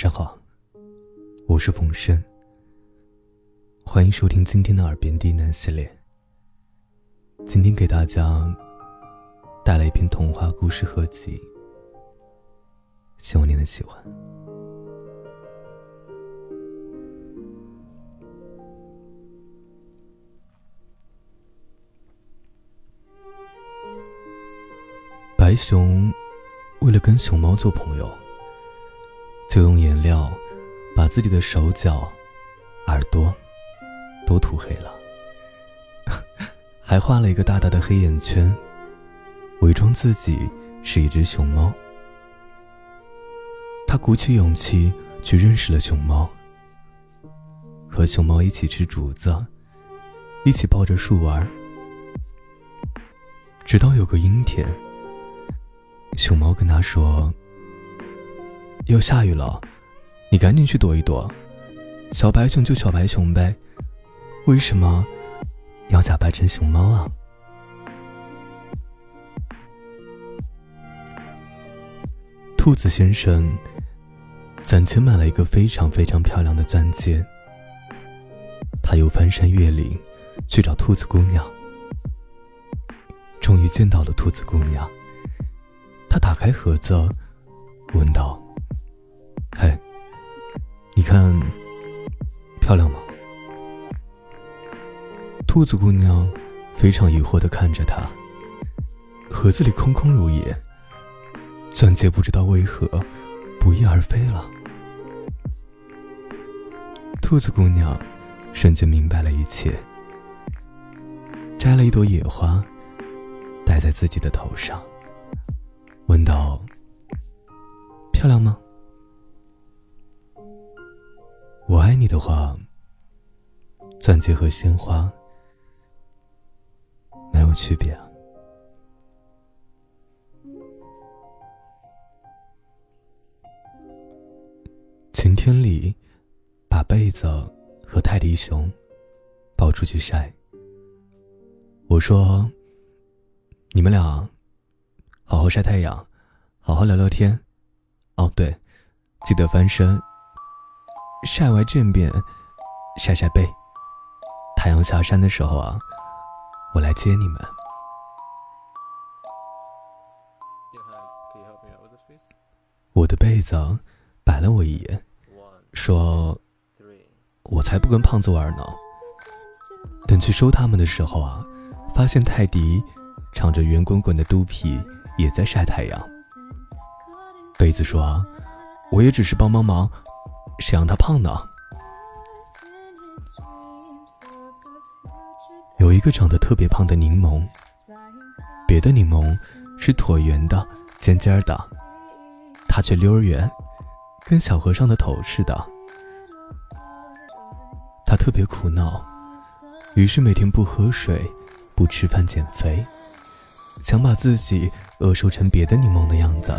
晚上好，我是冯生。欢迎收听今天的耳边低喃系列。今天给大家带来一篇童话故事合集，希望你能喜欢。白熊为了跟熊猫做朋友。就用颜料把自己的手脚、耳朵都涂黑了，还画了一个大大的黑眼圈，伪装自己是一只熊猫。他鼓起勇气去认识了熊猫，和熊猫一起吃竹子，一起抱着树玩。直到有个阴天，熊猫跟他说。要下雨了，你赶紧去躲一躲。小白熊就小白熊呗，为什么要假扮成熊猫啊？兔子先生攒钱买了一个非常非常漂亮的钻戒，他又翻山越岭去找兔子姑娘，终于见到了兔子姑娘。他打开盒子，问道。嘿，你看，漂亮吗？兔子姑娘非常疑惑的看着他。盒子里空空如也，钻戒不知道为何不翼而飞了。兔子姑娘瞬间明白了一切，摘了一朵野花，戴在自己的头上，问道：“漂亮吗？”你的话，钻戒和鲜花没有区别啊。晴天里，把被子和泰迪熊抱出去晒。我说：“你们俩好好晒太阳，好好聊聊天。哦，对，记得翻身。”晒完正便，晒晒背。太阳下山的时候啊，我来接你们。我的被子白了我一眼，说：“我才不跟胖子玩呢。”等去收他们的时候啊，发现泰迪敞着圆滚滚的肚皮也在晒太阳。被子说：“我也只是帮帮忙。”谁让他胖呢？有一个长得特别胖的柠檬，别的柠檬是椭圆的、尖尖的，它却溜儿圆，跟小和尚的头似的。他特别苦恼，于是每天不喝水、不吃饭减肥，想把自己饿瘦成别的柠檬的样子。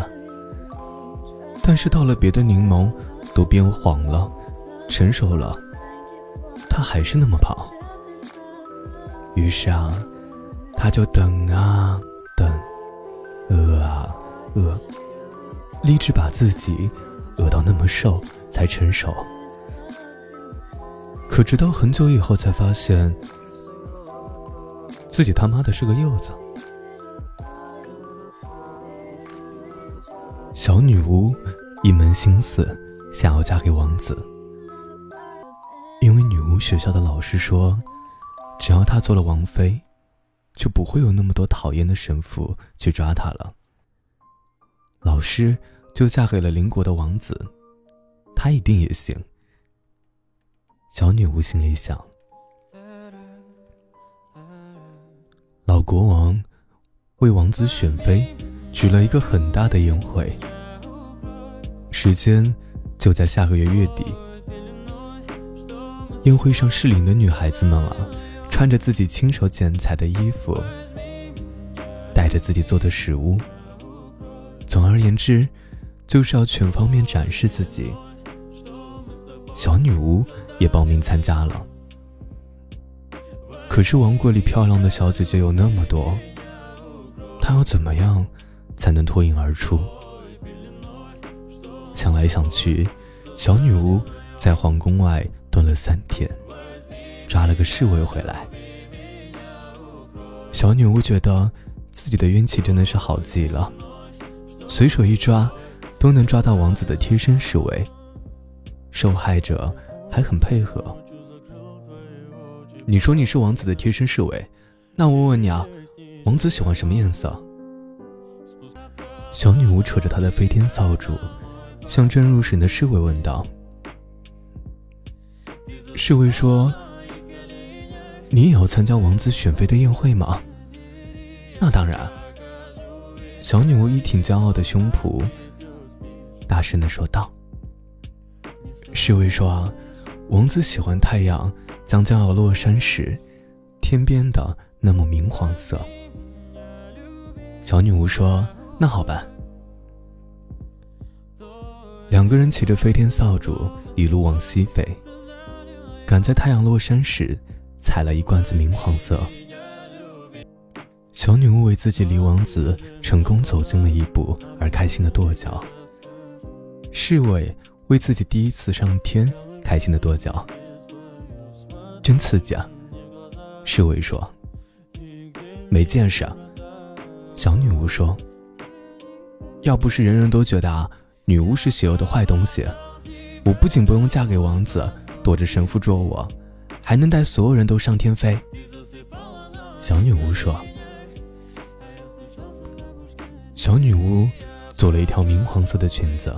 但是到了别的柠檬。都变黄了，成熟了，他还是那么胖。于是啊，他就等啊等，饿啊饿，立志把自己饿到那么瘦才成熟。可直到很久以后，才发现自己他妈的是个柚子。小女巫一门心思。想要嫁给王子，因为女巫学校的老师说，只要她做了王妃，就不会有那么多讨厌的神父去抓她了。老师就嫁给了邻国的王子，他一定也行。小女巫心里想。老国王为王子选妃，举了一个很大的宴会，时间。就在下个月月底，宴会上适龄的女孩子们啊，穿着自己亲手剪裁的衣服，带着自己做的食物。总而言之，就是要全方面展示自己。小女巫也报名参加了。可是王国里漂亮的小姐姐有那么多，她要怎么样才能脱颖而出？想来想去，小女巫在皇宫外蹲了三天，抓了个侍卫回来。小女巫觉得自己的运气真的是好极了，随手一抓，都能抓到王子的贴身侍卫。受害者还很配合。你说你是王子的贴身侍卫，那我问问你啊，王子喜欢什么颜色？小女巫扯着她的飞天扫帚，向正入神的侍卫问道。侍卫说：“你也要参加王子选妃的宴会吗？”那当然。小女巫一挺骄傲的胸脯，大声的说道。侍卫说：“王子喜欢太阳将将要落山时，天边的那抹明黄色。”小女巫说：“那好办。”两个人骑着飞天扫帚，一路往西飞。赶在太阳落山时，采了一罐子明黄色。小女巫为自己离王子成功走近了一步而开心的跺脚。侍卫为自己第一次上天开心的跺脚。真刺激啊！侍卫说。没见识。小女巫说。要不是人人都觉得啊，女巫是邪恶的坏东西，我不仅不用嫁给王子。躲着神父捉我，还能带所有人都上天飞。小女巫说：“小女巫做了一条明黄色的裙子，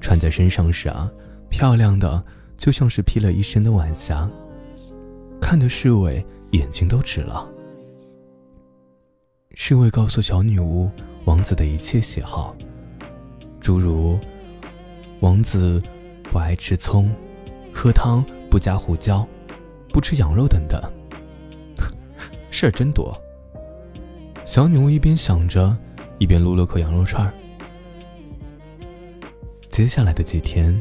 穿在身上时啊，漂亮的就像是披了一身的晚霞，看的侍卫眼睛都直了。”侍卫告诉小女巫王子的一切喜好，诸如王子。不爱吃葱，喝汤不加胡椒，不吃羊肉等等，事儿真多。小女巫一边想着，一边撸了口羊肉串儿。接下来的几天，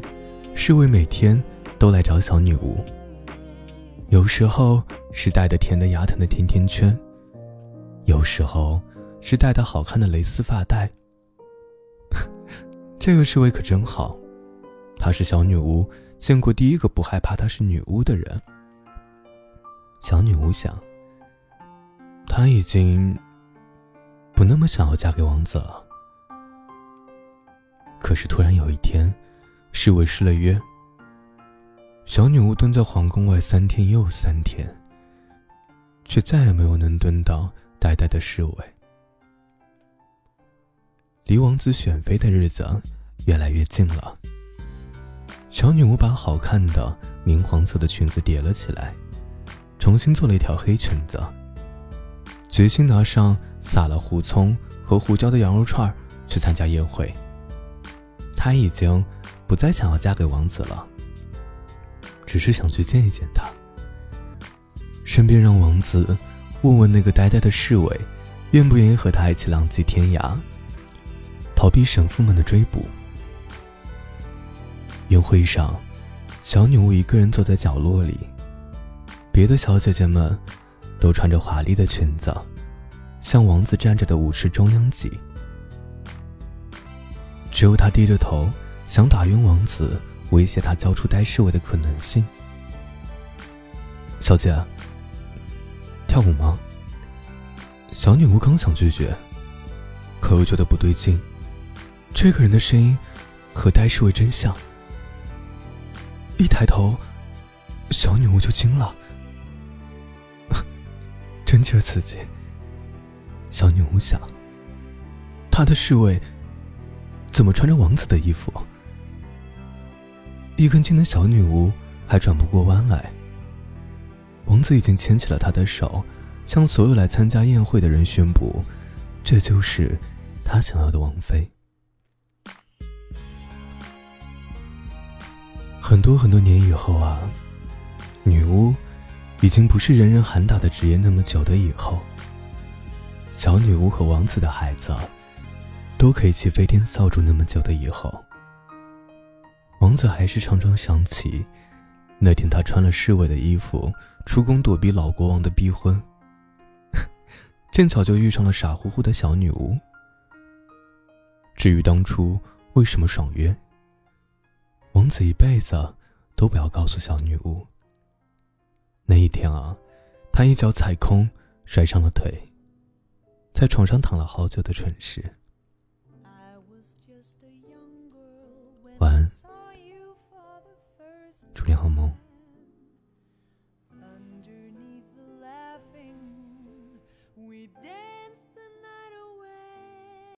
侍卫每天都来找小女巫。有时候是带的甜的牙疼的甜甜圈，有时候是戴的好看的蕾丝发带。这个侍卫可真好。她是小女巫见过第一个不害怕她是女巫的人。小女巫想，她已经不那么想要嫁给王子了。可是突然有一天，侍卫失了约。小女巫蹲在皇宫外三天又三天，却再也没有能蹲到呆呆的侍卫。离王子选妃的日子越来越近了。小女巫把好看的明黄色的裙子叠了起来，重新做了一条黑裙子。决心拿上撒了胡葱和胡椒的羊肉串去参加宴会。她已经不再想要嫁给王子了，只是想去见一见他，顺便让王子问问那个呆呆的侍卫，愿不愿意和他一起浪迹天涯，逃避神父们的追捕。宴会上，小女巫一个人坐在角落里，别的小姐姐们都穿着华丽的裙子，向王子站着的舞池中央挤。只有她低着头，想打晕王子，威胁他交出呆侍卫的可能性。小姐，跳舞吗？小女巫刚想拒绝，可又觉得不对劲，这个人的声音和呆侍卫真像。一抬头，小女巫就惊了，真劲儿刺激。小女巫想，她的侍卫怎么穿着王子的衣服？一根筋的小女巫还转不过弯来。王子已经牵起了她的手，向所有来参加宴会的人宣布，这就是他想要的王妃。很多很多年以后啊，女巫已经不是人人喊打的职业。那么久的以后，小女巫和王子的孩子都可以骑飞天扫帚。那么久的以后，王子还是常常想起那天他穿了侍卫的衣服出宫躲避老国王的逼婚，正巧就遇上了傻乎乎的小女巫。至于当初为什么爽约，王子一辈子都不要告诉小女巫。那一天啊，他一脚踩空，摔伤了腿，在床上躺了好久的蠢事。晚安，祝你好梦。